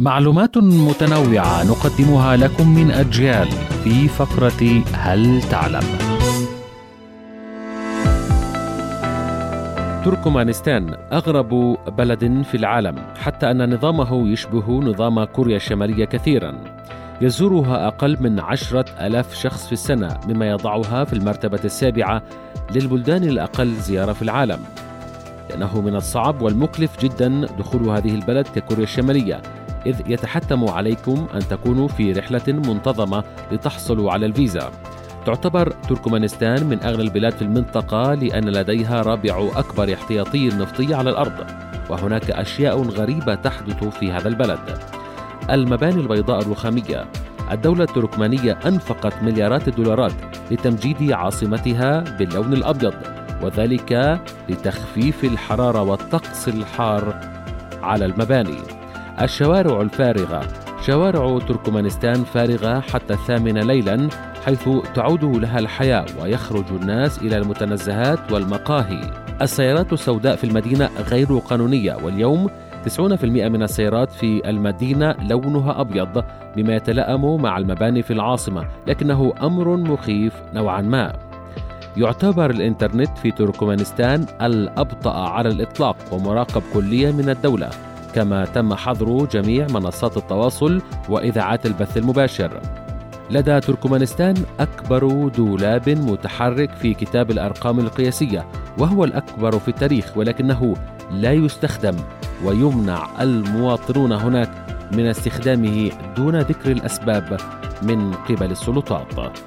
معلومات متنوعة نقدمها لكم من أجيال في فقرة هل تعلم؟ تركمانستان أغرب بلد في العالم حتى أن نظامه يشبه نظام كوريا الشمالية كثيرا يزورها أقل من عشرة ألاف شخص في السنة مما يضعها في المرتبة السابعة للبلدان الأقل زيارة في العالم لأنه من الصعب والمكلف جدا دخول هذه البلد ككوريا الشمالية إذ يتحتم عليكم أن تكونوا في رحلة منتظمة لتحصلوا على الفيزا. تعتبر تركمانستان من أغنى البلاد في المنطقة لأن لديها رابع أكبر احتياطي نفطي على الأرض، وهناك أشياء غريبة تحدث في هذا البلد. المباني البيضاء الرخامية الدولة التركمانية أنفقت مليارات الدولارات لتمجيد عاصمتها باللون الأبيض وذلك لتخفيف الحرارة والطقس الحار على المباني الشوارع الفارغة. شوارع تركمانستان فارغة حتى الثامنة ليلا حيث تعود لها الحياة ويخرج الناس إلى المتنزهات والمقاهي. السيارات السوداء في المدينة غير قانونية واليوم 90% من السيارات في المدينة لونها أبيض بما يتلائم مع المباني في العاصمة لكنه أمر مخيف نوعا ما. يعتبر الإنترنت في تركمانستان الأبطأ على الإطلاق ومراقب كليا من الدولة. كما تم حظر جميع منصات التواصل وإذاعات البث المباشر. لدى تركمانستان أكبر دولاب متحرك في كتاب الأرقام القياسية وهو الأكبر في التاريخ ولكنه لا يستخدم ويمنع المواطنون هناك من استخدامه دون ذكر الأسباب من قبل السلطات.